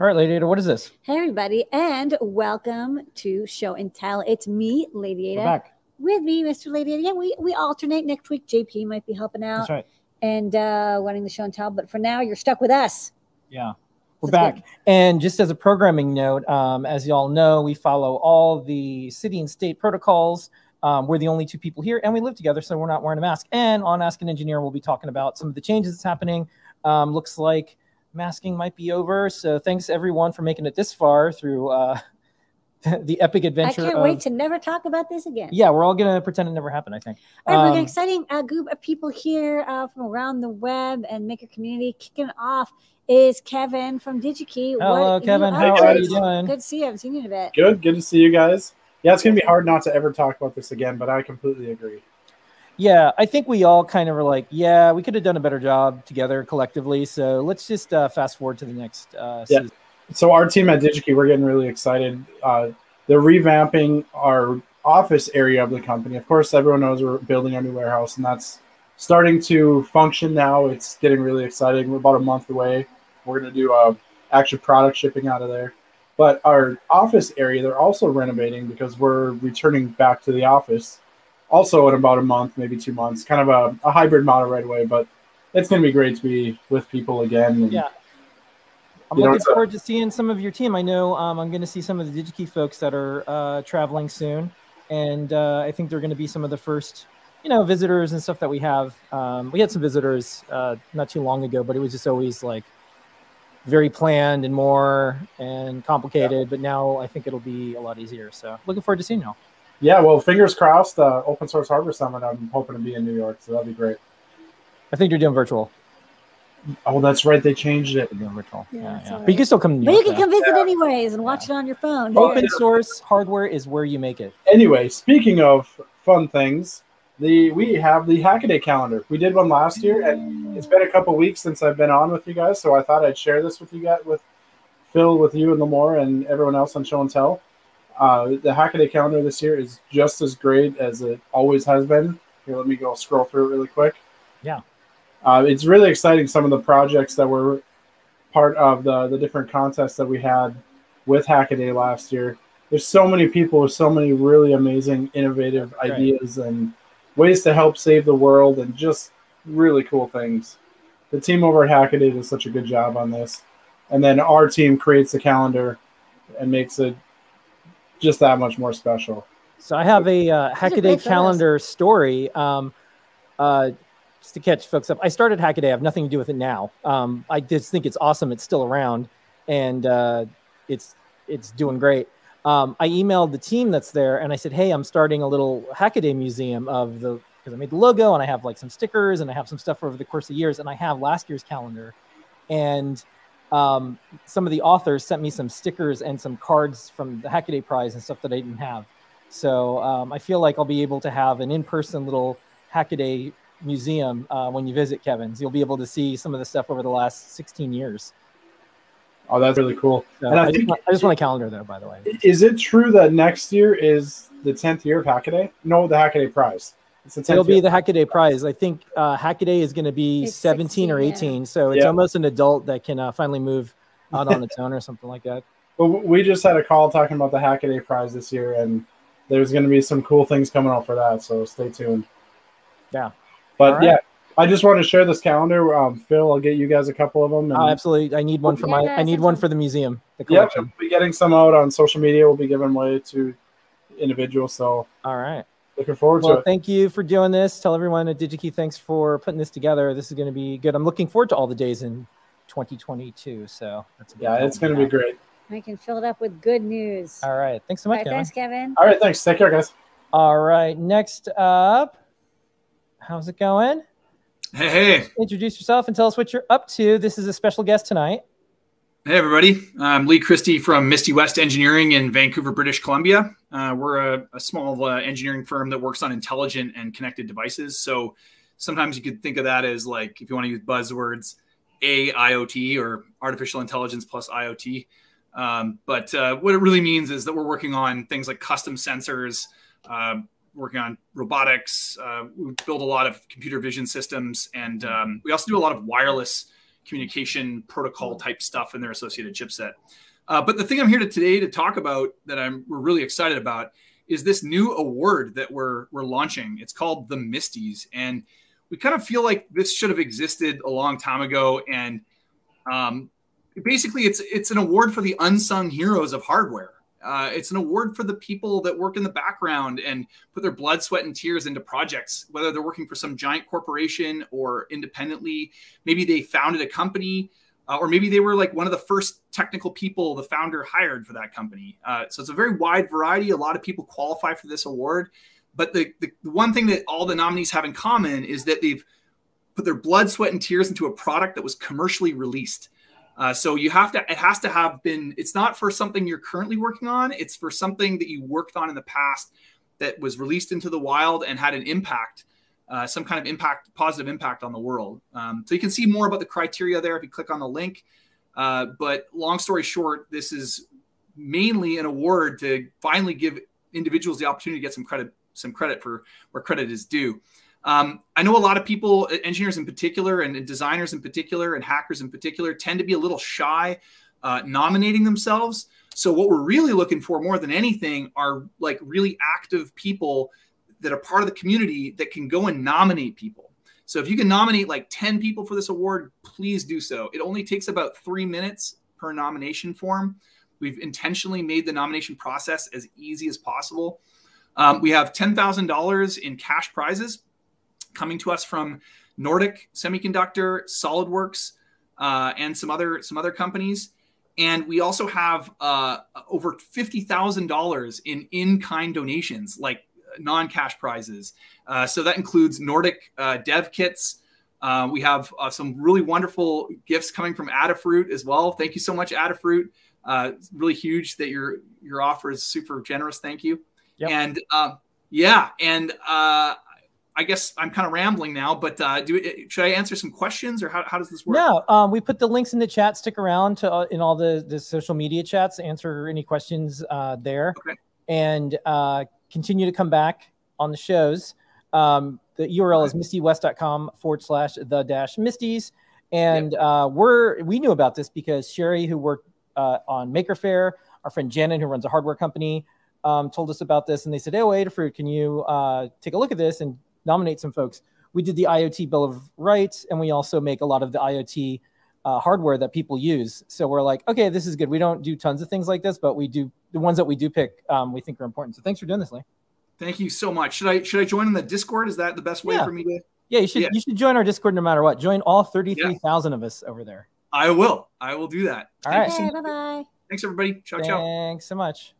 All right, Lady Ada, what is this? Hey, everybody, and welcome to Show and Tell. It's me, Lady Ada. We're back. With me, Mr. Lady Ada. Yeah, we, we alternate. Next week, JP might be helping out That's right. and uh, running the show and tell. But for now, you're stuck with us. Yeah. We're That's back. And just as a programming note, um, as you all know, we follow all the city and state protocols. Um, we're the only two people here, and we live together, so we're not wearing a mask. And on Ask an Engineer, we'll be talking about some of the changes that's happening. Um, looks like masking might be over. So thanks everyone for making it this far through uh, the epic adventure. I can't of- wait to never talk about this again. Yeah, we're all gonna pretend it never happened. I think. All right, we've got Um, an exciting uh, group of people here uh, from around the web and maker community. Kicking off is Kevin from DigiKey. Hello, What Kevin. you How are you doing? Good to see you. I haven't seen you in a bit. Good, good to see you guys. Yeah, it's gonna be hard not to ever talk about this again, but I completely agree. Yeah, I think we all kind of were like, yeah, we could have done a better job together collectively. So let's just uh, fast forward to the next uh, Yeah. season. So our team at DigiKey, we're getting really excited. Uh, they're revamping our office area of the company. Of course, everyone knows we're building our new warehouse, and that's starting to function now. It's getting really exciting. We're about a month away. We're gonna do uh, actual product shipping out of there. But our office area, they're also renovating because we're returning back to the office. Also in about a month, maybe two months, kind of a, a hybrid model right away. But it's gonna be great to be with people again. and- Yeah. I'm You know, looking it's a- forward to seeing some of your team. I know um, I'm going to see some of the DigiKey folks that are uh, traveling soon, and uh, I think they're going to be some of the first, you know, visitors and stuff that we have. Um, we had some visitors uh, not too long ago, but it was just always like very planned and more and complicated. But now I think it'll be a lot easier. So looking forward to seeing y'all. Yeah, well, fingers crossed. Uh, Open Source Hardware Summit. I'm hoping to be in New York, so that'd be great. I think you're doing virtual. Oh, that's right. They changed it. You're doing virtual. Yeah, Yeah, yeah. all But you can still come to New But you can though. come visit anyways and watch it on your phone. Open Yeah. source hardware is where you make it. Anyway, speaking of fun things, the we have the Hackaday calendar. We did one last year, and it's been a couple weeks since I've been on with you guys, so I thought I'd share this with you guys, with Phil, with you, and Limor, and everyone else on Show and Tell. Uh, the Hackaday calendar this year is just as great as it always has been. Here, let me go scroll through it really quick. Yeah. Uh, it's really exciting. Some of the projects that were part of the the different contests that we had with Hackaday last year. There's so many people with so many really amazing, innovative Right. ideas and ways to help save the world, and just really cool things. The team over at Hackaday does such a good job on this, and then our team creates the calendar and makes it just that much more special. So I have a uh, great Hackaday photos. calendar story. Um, uh, just to catch folks up, I started Hackaday. I have nothing to do with it now. Um, I just think it's awesome. It's still around, and uh, it's it's doing great. Um, I emailed the team that's there, and I said, "Hey, I'm starting a little Hackaday museum of the because I made the logo, and I have like some stickers, and I have some stuff over the course of years, and I have last year's calendar, and." Um, some of the authors sent me some stickers and some cards from the Hackaday Prize and stuff that I didn't have. So um, I feel like I'll be able to have an in-person little Hackaday museum uh, when you visit Kevin's. You'll be able to see some of the stuff over the last 16 years. Oh, that's really cool. So And I I, just think- want, I just want a calendar though, by the way. Is it true that next year is the 10th year of Hackaday? No, the Hackaday Prize. It's It'll be year. the Hackaday Prize. I think uh, Hackaday is going to be It's 17 or 16, yeah. 18, so it's Yeah. almost an adult that can uh, finally move out on its own or something like that. But we just had a call talking about the Hackaday Prize this year, and there's going to be some cool things coming out for that. So stay tuned. Yeah. But All right. yeah, I just want to share this calendar. Um, Phil, I'll get you guys a couple of them. And Uh, absolutely, I need one for my. I need one for the museum. The yeah, collection. we'll be getting some out on social media. We'll be giving away to individuals. So All right. Looking forward to it. thank you for doing this. Tell everyone at DigiKey thanks for putting this together. This is going to be good. I'm looking forward to all the days in 2022. So that's a good Yeah, it's going to be great. I can fill it up with good news. All right. Thanks so much, right, Kevin. thanks, Kevin. All right, thanks. Take care, guys. All right. Next up, how's it going? Hey, hey, Introduce yourself and tell us what you're up to. This is a special guest tonight. Hey, everybody. I'm Lee Christie from MistyWest Engineering in Vancouver, British Columbia. Uh, we're a, a small uh, engineering firm that works on intelligent and connected devices. So sometimes you could think of that as like, if you want to use buzzwords, AIoT or artificial intelligence plus IoT. Um, but uh, what it really means is that we're working on things like custom sensors, um, working on robotics. Uh, we build a lot of computer vision systems, and um, we also do a lot of wireless communication protocol type stuff in their associated chipset. Uh, but the thing I'm here to today to talk about that I'm we're really excited about is this new award that we're we're launching. It's called the Misties, and we kind of feel like this should have existed a long time ago. And um, basically, it's it's an award for the unsung heroes of hardware. Uh, it's an award for the people that work in the background and put their blood, sweat, and tears into projects, whether they're working for some giant corporation or independently. Maybe they founded a company uh, or maybe they were like one of the first technical people the founder hired for that company. Uh, so it's a very wide variety. A lot of people qualify for this award, but the, the, the one thing that all the nominees have in common is that they've put their blood, sweat, and tears into a product that was commercially released. Uh, so you have to, it has to have been, it's not for something you're currently working on. It's for something that you worked on in the past that was released into the wild and had an impact uh, some kind of impact, positive impact on the world. Um, so you can see more about the criteria there if you click on the link. Uh, but long story short, this is mainly an award to finally give individuals the opportunity to get some credit, some credit for where credit is due. Um, I know a lot of people, engineers in particular, and designers in particular, and hackers in particular, tend to be a little shy uh, nominating themselves. So what we're really looking for more than anything are like really active people that are part of the community that can go and nominate people. So if you can nominate like 10 people for this award, please do so. It only takes about three minutes per nomination form. We've intentionally made the nomination process as easy as possible. Um, we have $10,000 in cash prizes coming to us from Nordic Semiconductor, SolidWorks, uh, and some other some other companies. And we also have uh, over $50,000 in in-kind donations, like non-cash prizes. Uh, so that includes Nordic uh, dev kits. Uh, we have uh, some really wonderful gifts coming from Adafruit as well. Thank you so much, Adafruit. Uh, really huge that your your offer is super generous. Thank you. Yep. And uh, yeah, and I guess I'm kind of rambling now, but do should I answer some questions or how, how does this work? No, um, we put the links in the chat. Stick around to in all the the social media chats. Answer any questions there. Okay. And continue to come back on the shows. Um, the URL is mistywest.com forward slash the dash misties. And yep. uh, we're we knew about this because Sherry, who worked uh, on Maker Faire, our friend Janet, who runs a hardware company, um, told us about this, and they said, "Oh, Adafruit, can you uh, take a look at this and nominate some folks?" We did the IoT Bill of Rights, and we also make a lot of the IoT uh, hardware that people use. So we're like, okay, this is good. We don't do tons of things like this, but we do the ones that we do pick. Um, we think are important. So thanks for doing this, Lee. Thank you so much. Should I should I join in the Discord? Is that the best way yeah. for me to? Yeah, you should. Yeah. You should join our Discord no matter what. Join all thirty three thousand yeah. of us over there. I will. I will do that. All Thank right. bye bye. Thanks everybody. Ciao Thanks ciao. Thanks so much.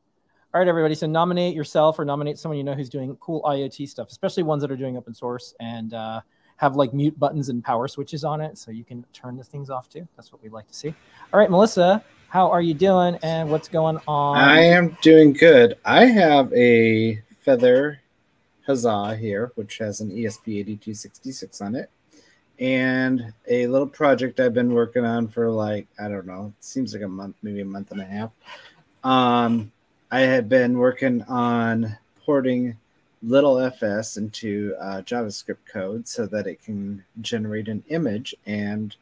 All right, everybody. So nominate yourself or nominate someone you know who's doing cool IoT stuff, especially ones that are doing open source and. Uh, have like mute buttons and power switches on it so you can turn the things off too. That's what we'd like to see. All right, Melissa, how are you doing and what's going on? I am doing good. I have a Feather Huzzah here, which has an ESP8266 on it, and a little project I've been working on for like, I don't know, it seems like a month, maybe a month and a half. Um, I had been working on porting little fs into uh, JavaScript code so that it can generate an image and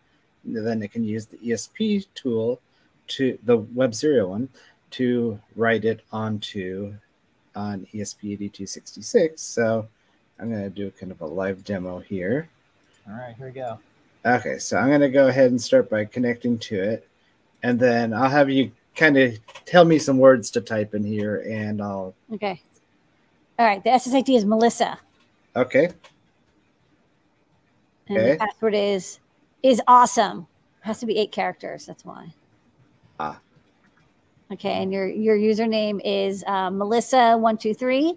then it can use the ESP tool to the Web Serial one to write it onto on ESP8266. So I'm going to do a kind of a live demo here. All right, here we go. Okay, so I'm going to go ahead and start by connecting to it. And then I'll have you kind of tell me some words to type in here and I'll okay all right, the SSID is Melissa. Okay. And okay. the password is is awesome. It has to be eight characters. That's why. Ah. Okay, and your your username is uh, Melissa one two three,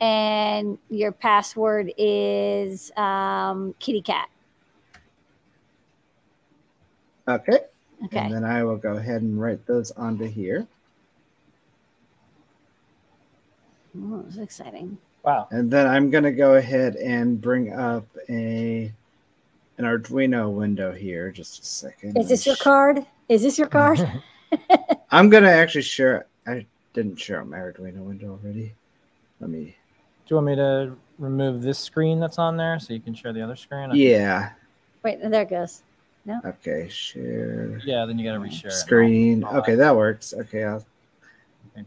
and your password is um, Kitty Cat. Okay. Okay. And then I will go ahead and write those onto here. Oh, it's exciting. Wow. And then I'm going to go ahead and bring up a an Arduino window here. Just a second. Is this your card? Is this your card? I'm going to actually share. I didn't share my Arduino window already. Let me. Do you want me to remove this screen that's on there so you can share the other screen? Yeah. Wait, there it goes. Okay, share Yeah, then you got to reshare. it. screen. All Okay, that works. Okay, I'll Okay.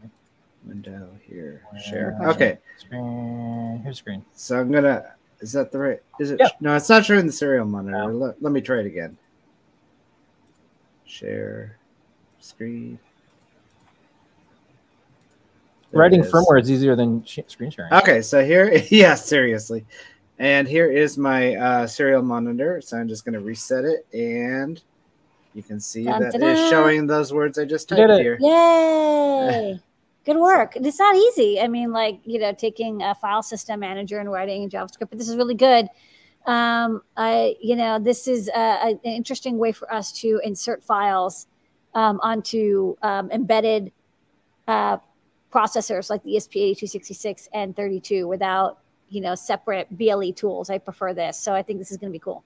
window here. Share. Okay. Okay, Screen. Here's screen. so I'm gonna. Is that the right? Is it? Yeah. No, it's not showing the serial monitor. No. Let, let me try it again. Share screen. There Writing is. firmware is easier than sh- screen sharing. Okay, so here, yeah, seriously. And here is my uh, serial monitor. So I'm just going to reset it, and you can see Dun, that dun, it's showing those words I just typed here. Yay! Good work. It's not easy. I mean, like you know, taking a file system manager and writing in JavaScript, but this is really good. Um, I, you know, this is uh, a, an interesting way for us to insert files um, onto um, embedded uh, processors like the E ESP8266 and 32 without, you know, separate BLE tools. I prefer this, so I think this is going to be cool.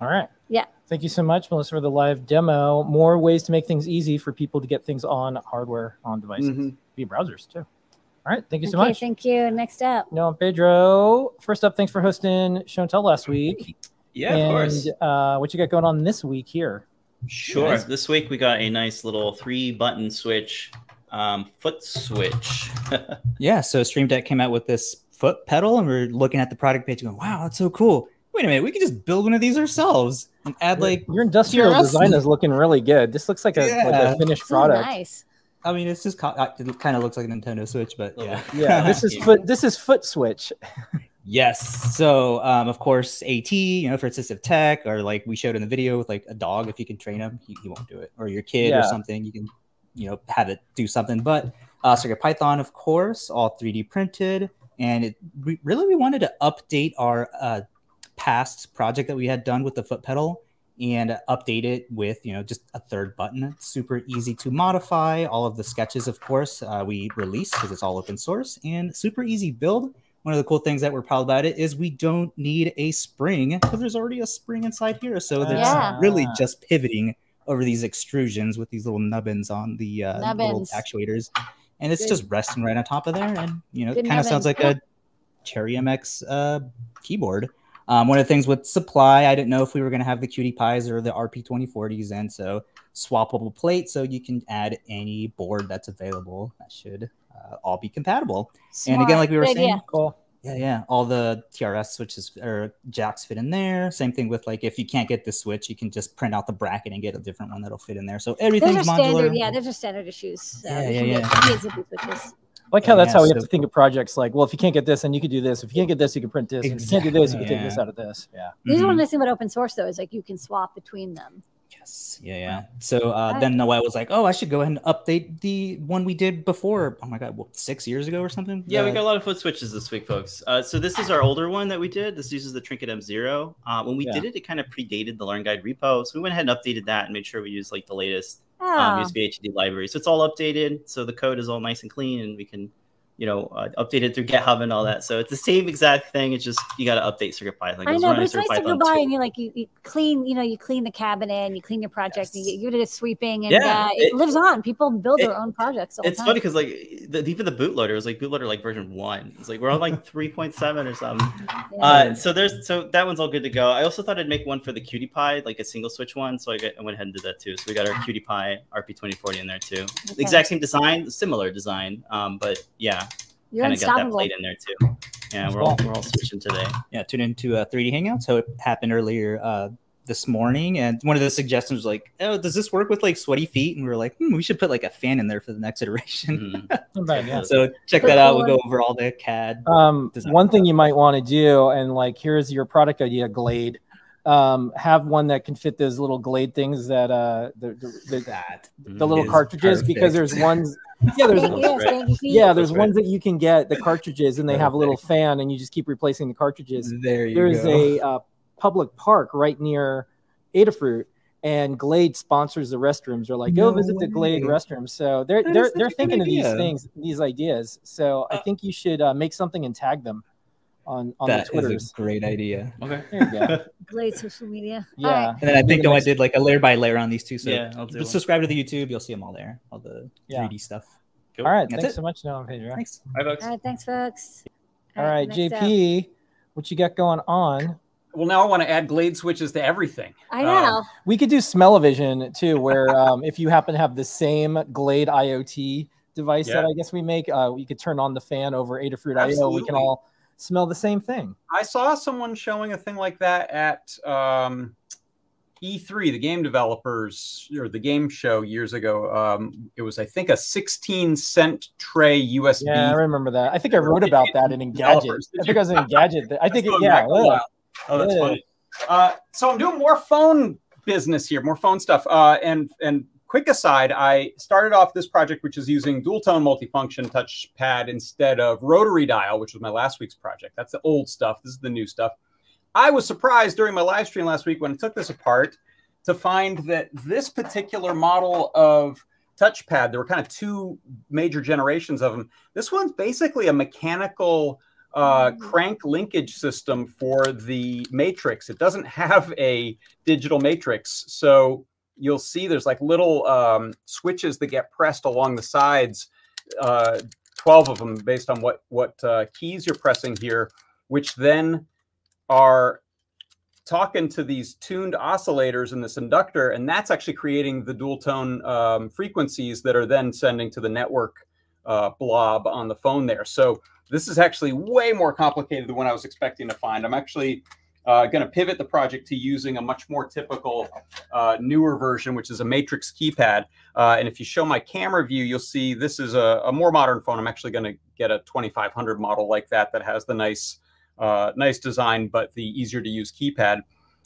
All right. Yeah. Thank you so much, Melissa, for the live demo. More ways to make things easy for people to get things on hardware on devices Mhm. via browsers too. All right. Thank you so okay, much. thank you. Next up, No, Pedro. First up, thanks for hosting Show and Tell last week. Yeah, and, of course. Uh, what you got going on this week here? Sure. Nice. This week we got a nice little three button switch, um, foot switch. Yeah, so Stream Deck came out with this foot pedal, and we're looking at the product page going, wow, that's so cool. Wait a minute, we could just build one of these ourselves and add like, Your industrial TRS. design is looking really good. This looks like a, like a finished this product. nice. I mean, it's just co- it kind of looks like a Nintendo Switch, but yeah. Yeah, this is foot. This is foot switch. Yes. So, um, of course, AT, you know, for assistive tech, or like we showed in the video with like a dog, if you can train him, he, he won't do it. Or your kid Yeah. or something, you can, you know, have it do something. But uh, CircuitPython, of course, all 3D printed. And it we, really, we wanted to update our uh, past project that we had done with the foot pedal and update it with, you know, just a third button. It's super easy to modify. All of the sketches, of course, uh, we release because it's all open source and super easy build one of the cool things that we're proud about it is we don't need a spring because there's already a spring inside here. So it's Yeah. really just pivoting over these extrusions with these little nubbins on the uh, little actuators. And it's Good. just resting right on top of there. And, you know, it kind of sounds like a Cherry MX uh, keyboard. Um, one of the things with supply, I didn't know if we were going to have the QT Pys or the RP2040s. And so swappable plate. So you can add any board that's available. That should uh, all be compatible. And again, like we were Good saying, idea. Cool. Yeah, yeah. All the TRS switches or jacks fit in there. Same thing with like if you can't get the switch, you can just print out the bracket and get a different one that'll fit in there. So Those are modular. standard. Yeah, those are standard issues. So Yeah, you yeah, yeah. get- you get zippy switches. Like how Yeah, that's how we have to think of projects. Like, well, if you can't get this, then you could do this. If you can't get this, you can print this. If you can't do this, you can Exactly, take this yeah. out of this. Yeah. This is one nice thing about open source though, is like you can swap between them. Yes. Yeah, yeah. So uh, Alright. then Noe was like, "Oh, I should go ahead and update the one we did before. Oh my god, what, six years ago or something? Yeah, we got a lot of foot switches this week, folks. Uh, so this is our older one that we did. This uses the Trinket M0. Uh, when we Yeah. did it, it kind of predated the Learn Guide repo, so we went ahead and updated that and made sure we used like the latest um, Oh, USB HID library. So it's all updated. So the code is all nice and clean, and we can, you know, uh, update it through GitHub and all that. So it's the same exact thing. It's just you got to update CircuitPython. It I know, but it's nice to go by 2. and you like you, you clean, you know, you clean the cabinet and you clean your project and you, Yes. you did a sweeping and Yeah, uh, it, it- lives on. People build it- their own projects. All It's time. funny because like the, even the bootloader was like bootloader like version one. It's like we're on like three point seven or something. Yeah. Uh, so there's so that one's all good to go. I also thought I'd make one for the QT Py, like a single switch one. So I, got, I went ahead and did that too. So we got our QT Py RP2040 in there too. Okay. Exact same design, similar design, um, but yeah, You're kind of got that unstoppable. plate in there too. Yeah, we're all we're all switching today. yeah, tune into uh, 3D Hangout. So it happened earlier uh, this morning, and one of the suggestions was like, "Oh, does this work with like sweaty feet?" And we were like, hmm, "We should put like a fan in there for the next iteration." Mhm. Not bad, yeah. so check that out. We'll go over all the CAD. Um, one thing you might want to do, and like, here's your product idea, Glade. Um, have one that can fit those little Glade things that uh, the the, the, that. the little is cartridges because there's ones. Yeah, there's Thank yes, Right. thank you, Pete. yeah, there's That's ones that you can get the cartridges, and they have a little fan, and you just keep replacing the cartridges. There you There's go. a uh, public park right near Adafruit, and Glade sponsors the restrooms. They're like, go No visit the Glade way. restrooms. So they're That they're they're thinking of these things, these ideas. So I Uh, think you should uh, make something and tag them on on That the is Twitters. a great idea. Okay. There you go. Glade social media. Yeah. All right. And then I think though I did like a layer by layer on these two. So Yeah, I'll do just one. subscribe to the YouTube. You'll see them all there. All the Yeah. 3D stuff. Cool. All right, That's thanks it. so much, Noe and Pedro. Thanks. All right, folks. All right. Thanks, folks. All right, next up. JP, what you got going on? well, now I want to add Glade switches to everything. I know. Um, We could do smell-o-vision too, where um, if you happen to have the same Glade IoT device that I guess we make, uh, we could turn on the fan over Adafruit IO. We can all smell the same thing. I saw someone showing a thing like that at um, E3, the game developers or the game show years ago. Um, it was, I think, a 16 cent tray USB. Yeah, I remember that. I think I wrote about that in Engadget. I think I was in Engadget. I think, it, yeah. back a yeah. while. Oh, that's Yeah. funny. Uh, so I'm doing more phone business here, more phone stuff. Uh, and and quick aside, I started off this project, which is using dual tone multifunction touchpad instead of rotary dial, which was my last week's project. That's the old stuff. This is the new stuff. I was surprised during my live stream last week when I took this apart to find that this particular model of touchpad, there were kind of two major generations of them. This one's basically a mechanical uh, crank linkage system for the matrix. It doesn't have a digital matrix. So you'll see there's like little um, switches that get pressed along the sides, uh, 12 of them based on what, what uh, keys you're pressing here, which then are talking to these tuned oscillators in this inductor, and that's actually creating the dual tone um, frequencies that are then sending to the network uh, blob on the phone there. So this is actually way more complicated than what I was expecting to find. I'm actually uh, going to pivot the project to using a much more typical uh, newer version, which is a matrix keypad. Uh, and if you show my camera view, you'll see this is a, a more modern phone. I'm actually going to get a 2500 model like that that has the nice, uh, nice design, but the easier to use keypad.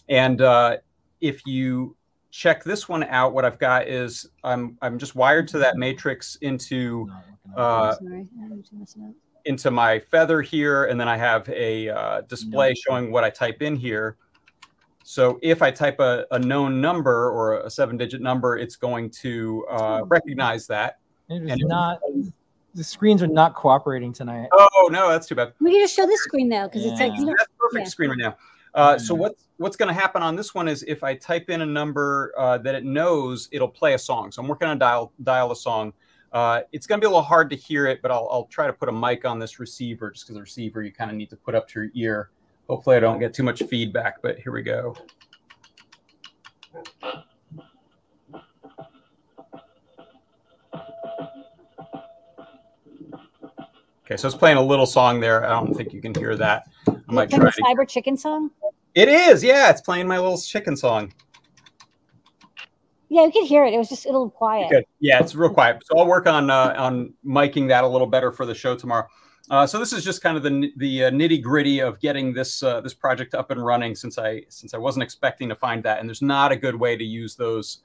And uh, if you check this one out, what I've got is I'm I'm just wired to that matrix into uh, Sorry, I'm messing up. Into my feather here, and then I have a uh, display showing what I type in here. So if I type a, a known number or a seven-digit number, it's going to uh, recognize that. It is And- not. The screens are not cooperating tonight. Oh no, that's too bad. We can just show this screen though, because it's like you know, That's perfect Yeah. screen right now. Uh, so what's what's going to happen on this one is if I type in a number uh, that it knows, it'll play a song. So I'm working on dial dial a song. Uh, it's going to be a little hard to hear it, but I'll, I'll try to put a mic on this receiver just because the receiver you kind of need to put up to your ear. Hopefully, I don't get too much feedback. But here we go. Okay, so it's playing a little song there. I don't think you can hear that. I might try to cyber chicken song. it is, yeah. It's playing my little chicken song. Yeah, we could hear it. It was just a little quiet. Good. Yeah, it's real quiet. So I'll work on uh, on miking that a little better for the show tomorrow. Uh, so this is just kind of the the uh, nitty gritty of getting this uh, this project up and running since I since I wasn't expecting to find that, and there's not a good way to use those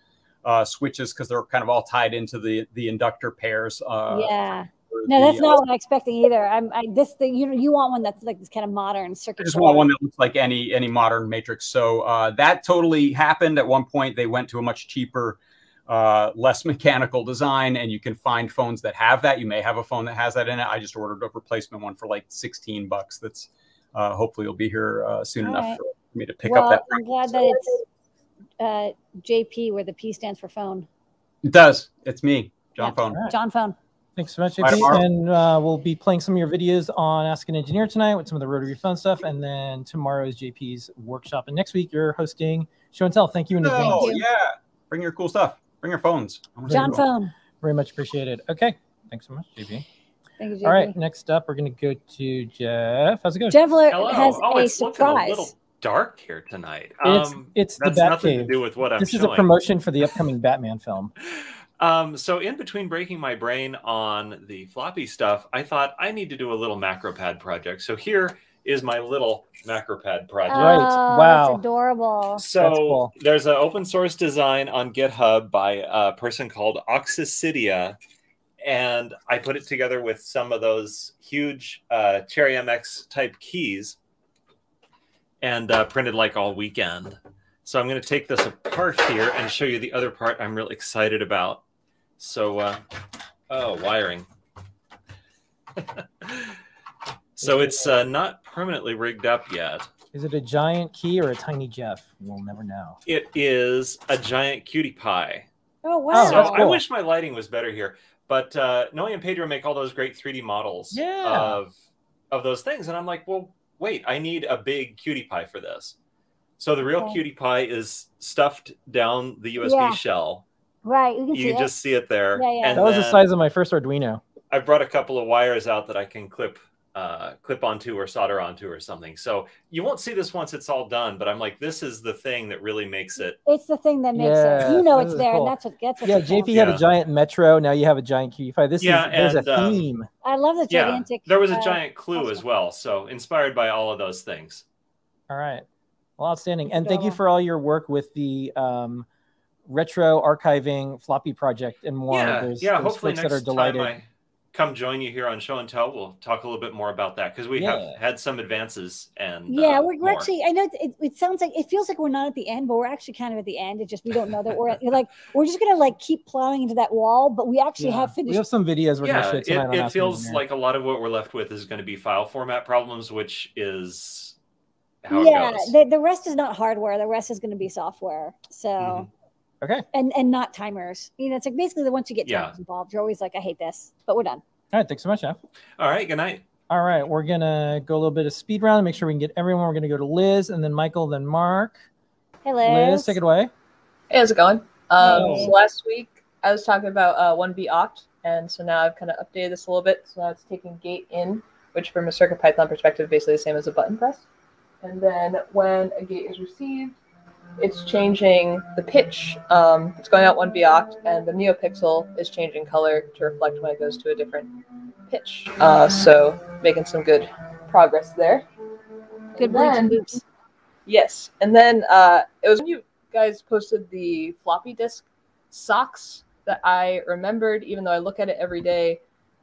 uh, switches because they're kind of all tied into the the inductor pairs. Uh, yeah. For No, the, that's uh, not what I'm expecting either. I'm I, this thing. You know, you want one that's like this kind of modern circuit. I circuit. just board. want one that looks like any any modern matrix. So uh, that totally happened at one point. They went to a much cheaper, uh, less mechanical design, and you can find phones that have that. You may have a phone that has that in it. I just ordered a replacement one for like sixteen bucks. That's uh, hopefully will be here uh, soon All enough right. for me to pick well, up that. Phone. I'm glad that it's uh, JP, where the P stands for phone. It does. It's me, John Yeah. Phone. John Phone. Thanks so much, JP. tomorrow. And uh, we'll be playing some of your videos on Ask an Engineer tonight with some of the rotary phone stuff. And then tomorrow is JP's workshop. And next week, you're hosting Show and Tell. Thank you in advance. Oh you. yeah, bring your cool stuff. Bring your phones. I wanna John your Phone. Very much appreciated. Okay. Thanks so much, JP. Thank you, JP. All right. Next up, we're going to go to Jeff. How's it going? Jeff Ler- Hello. has oh, a it's looking a surprise. little dark here tonight. It's, Um, it's the that's nothing Batcave. to do with what I'm this is a promotion for the upcoming Batman film. Um, so in between breaking my brain on the floppy stuff, I thought I need to do a little MacroPad project. So here is my little MacroPad project. Right. Oh, Wow. That's adorable. So That's cool. there's an open source design on GitHub by a person called Oxycidia, and I put it together with some of those huge uh, Cherry MX type keys, and uh, printed like all weekend. So I'm going to take this apart here and show you the other part I'm really excited about. So, uh, oh, wiring. so it's uh, not permanently rigged up yet. Is it a giant key or a tiny Jeff? We'll never know. It is a giant QT Py. Oh wow. Oh, so that's I wish my lighting was better here. But uh, Noe and Pedro make all those great 3D models Yeah. of of those things, and I'm like, well, wait, I need a big QT Py for this. So the real Okay. QT Py is stuffed down the USB Yeah. shell. Right. You can see You can just see it there. Yeah, yeah. And That was the size of my first Arduino. I brought a couple of wires out that I can clip uh, clip onto or solder onto or something. So you won't see this once it's all done, but I'm like, this is the thing that really makes it. It's the thing that makes Yeah, it. You know this it's there, cool. and that's what that's what. Yeah, you count. JP had Yeah. a giant Metro. Now you have a giant QT Py. This Yeah, is there's and, a um, theme. I love the gigantic. Yeah, there was a uh, giant clue as well. So inspired by all of those things. All right. Well, outstanding. And thank you for all your work with the um, retro archiving floppy project and more. yeah, There's, yeah. there's Hopefully next that are delighted. time I come join you here on Show and Tell, we'll talk a little bit more about that because we Yeah. have had some advances and Yeah, uh, we're, we're actually. I know it, it sounds like it feels like we're not at the end, but we're actually kind of at the end. It just we don't know that we're at, like we're just gonna like keep plowing into that wall, but we actually Yeah. have finished. We have some videos we're yeah, gonna show it, tonight on it feels like a lot of what we're left with is going to be file format problems, which is how yeah, it goes. the, the rest is not hardware. The rest is going to be software. So Mhm. Okay. and and not timers. You know, it's like basically the once you get Yeah. timers involved, you're always like, I hate this, but we're done. All right. Thanks so much, Jeff. All right, good night. All right. We're gonna go a little bit of speed round and make sure we can get everyone. We're gonna go to Liz and then Michael, then Mark. Hey, Liz, Liz. take it away. Hey, how's it going? Um, Hey. so last week I was talking about uh, 1V/Oct, and so now I've kind of updated this a little bit. So now it's taking gate in, which from a CircuitPython perspective, basically the same as a button press. And then when a gate is received, it's changing the pitch. Um, it's going out 1V/Oct, and the NeoPixel is changing color to reflect when it goes to a different pitch. Uh, so making some good progress there. Good And bleeps then- boops. Yes, and then uh, it was when you guys posted the floppy disk socks that I remembered, even though I look at it every day.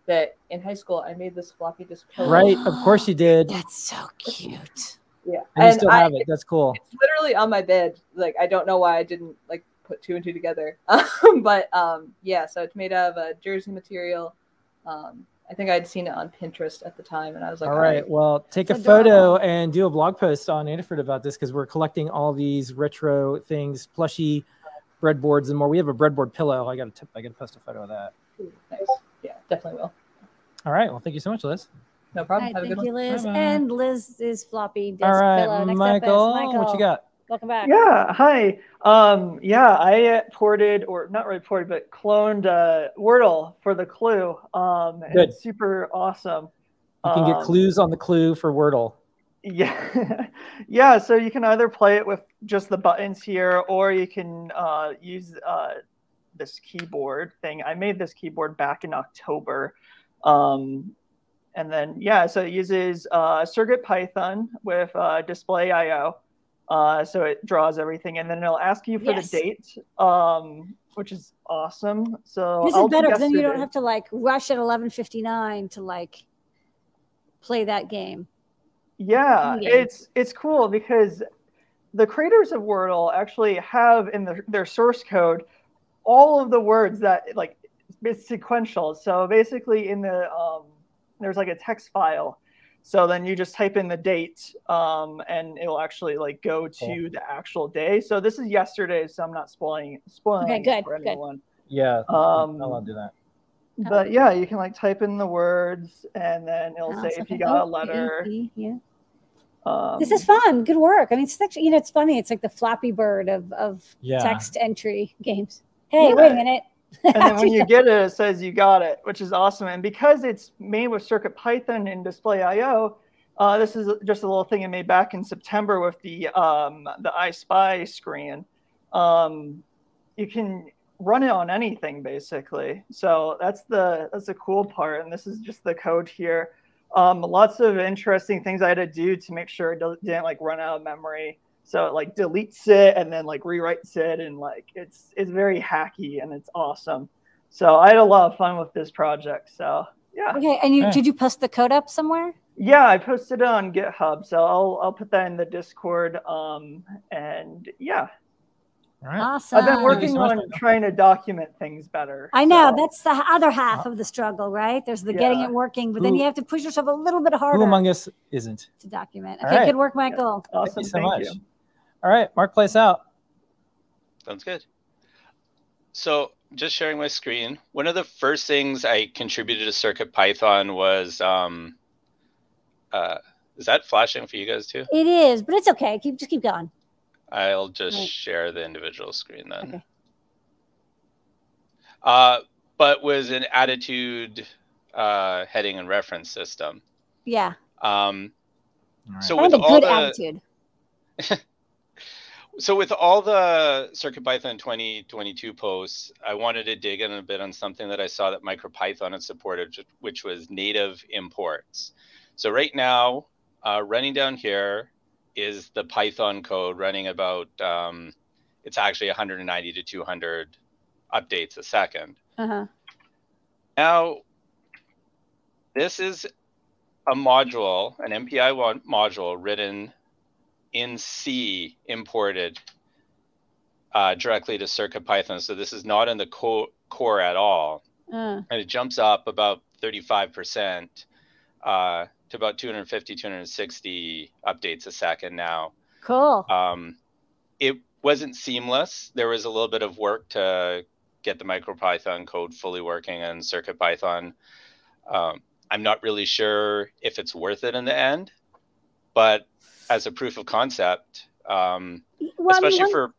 That in high school I made this floppy disk pillow. Right. Of course you did. That's so cute. Yeah, And you still I, have it. That's cool. it's literally on my bed. Like I don't know why I didn't like put two and two together. Um, but um, yeah, so it's made out of a jersey material. Um, I think I'd seen it on Pinterest at the time, and I was like, all right. Well, take a photo and do a blog post on Adafruit about this because we're collecting all these retro things, plushy breadboards and more. We have a breadboard pillow. I got to I got to post a photo of that. "Ooh, nice. Yeah, definitely will. All right. Well, thank you so much, Liz. No problem. right, Have a thank good you, one. Liz. Bye-bye. And Liz is floppy disk All right, pillow. Next Michael, up is Michael. what you got? Welcome back. Yeah, hi. Um, yeah, I uh, ported or not really ported, but cloned uh, Wordle for the Clue. Um, Good. it's super awesome. You can get Um, clues on the clue for Wordle. Yeah, yeah. So you can either play it with just the buttons here, or you can uh, use uh, this keyboard thing. I made this keyboard back in October, um, and then yeah, so it uses uh, CircuitPython with uh, displayio. Uh, so it draws everything, and then it'll ask you for Yes. the date, um, which is awesome. So This I'll is better because then you don't have to like rush at eleven fifty nine to like play that game. Yeah, Yeah. it's it's cool because the creators of Wordle actually have in the, their source code all of the words that like it's sequential. So basically, in the um, there's like a text file. So then you just type in the date, um, and it'll actually like go to Cool. the actual day. So this is yesterday, so I'm not spoiling spoiling Okay, it good, for good. anyone. Yeah. Um, I'll do that. But yeah, you can like type in the words, and then it'll Oh, say if you got a Oh, letter. Yeah. Um, This is fun. Good work. I mean, it's actually, you know, it's funny. It's like the Flappy Bird of, of Yeah. text entry games. Hey, wait a minute. And then when you get it, it says you got it, which is awesome. And because it's made with CircuitPython and displayio, uh, this is just a little thing I made back in September with the um, the iSpy screen. Um, you can run it on anything basically. So that's the that's the cool part. And this is just the code here. Um, lots of interesting things I had to do to make sure it didn't like run out of memory. So it like deletes it and then like rewrites it and like it's it's very hacky and it's awesome. So I had a lot of fun with this project. So yeah. Okay. And you, Okay. did you post the code up somewhere? Yeah, I posted it on GitHub. So I'll I'll put that in the Discord. Um and yeah. All right. Awesome. I've been working on Michael. trying to document things better. I know so- that's the other half of the struggle, right? There's the getting it working, but then you have to push yourself a little bit harder Who among us isn't? to document. Okay, right. good work, Michael. awesome. Thank you so Thank much. you. All right, Mark, place out. Sounds good. So just sharing my screen. One of the first things I contributed to CircuitPython was um, uh, is that flashing for you guys too? It is, but it's okay. Keep just keep going. I'll just Right. share the individual screen then. Okay. Uh, but was an attitude uh, heading and reference system. Yeah. Um, so and with a all good the attitude. so with all the CircuitPython 2022 posts, I wanted to dig in a bit on something that I saw that MicroPython had supported, which- was native imports. So right now, uh, running down here is the Python code running about, um, it's actually 190 to 200 updates a second. Uh-huh. Now, this is a module, an MPI one module written in C, imported uh, directly to CircuitPython. So this is not in the co- core at all. Uh, And it jumps up about 35% uh, to about 250, 260 updates a second now. cool. Um, it wasn't seamless. There was a little bit of work to get the MicroPython code fully working in CircuitPython. Um, I'm not really sure if it's worth it in the end, but as a proof of concept, um, Well, I mean, especially one- for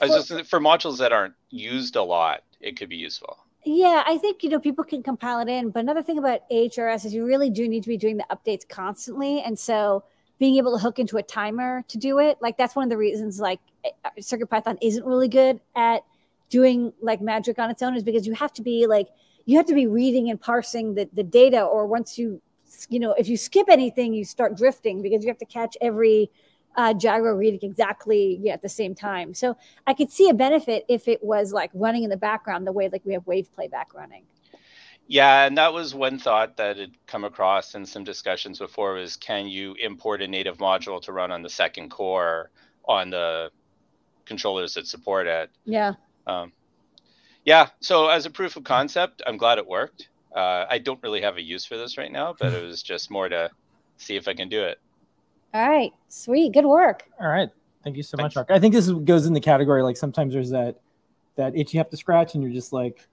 I for- just for modules that aren't used a lot, it could be useful. Yeah, I think you know people can compile it in, but another thing about AHRS is you really do need to be doing the updates constantly, and so being able to hook into a timer to do it, like that's one of the reasons like uh, CircuitPython isn't really good at doing like magic on its own, is because you have to be like you have to be reading and parsing the the data, or once you you know if you skip anything, you start drifting because you have to catch every uh, gyro reading exactly yeah, at the same time. So I could see a benefit if it was like running in the background the way like we have wave playback running. Yeah, and that was one thought that had come across in some discussions before was can you import a native module to run on the second core on the controllers that support it? Yeah. Um, yeah, so as a proof of concept, I'm glad it worked. Uh, I don't really have a use for this right now, but it was just more to see if I can do it. All right. Sweet. Good work. All right. Thank you so much, Mark. I think this goes in the category like sometimes there's that that itch you have to scratch, and you're just like,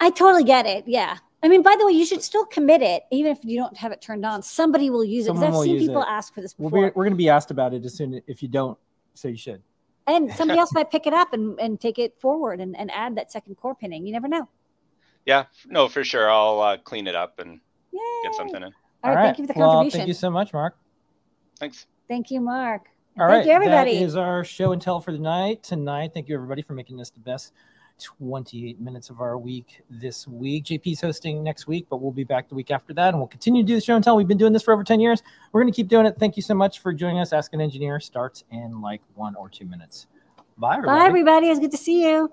I totally get it. Yeah. I mean, by the way, you should still commit it, even if you don't have it turned on. Somebody will use it. Because Someone I've will seen use people it. ask for this We'll be, we're going to be asked about it as soon if you don't, so you should. and somebody else might pick it up and, and take it forward and, and add that second core pinning. You never know. Yeah, no, for sure. I'll uh, clean it up and get something in. All right. Thank you for the Well, contribution. thank you so much, Mark. Thanks. Thank you, Mark. All thank right, you, everybody. That is our show and tell for the night tonight. Thank you, everybody, for making this the best 28 minutes of our week this week. JP's hosting next week, but we'll be back the week after that, and we'll continue to do the show and tell. We've been doing this for over 10 years. We're going to keep doing it. Thank you so much for joining us. Ask an Engineer starts in like one or two minutes. Bye, everybody. Bye, everybody. It was good to see you.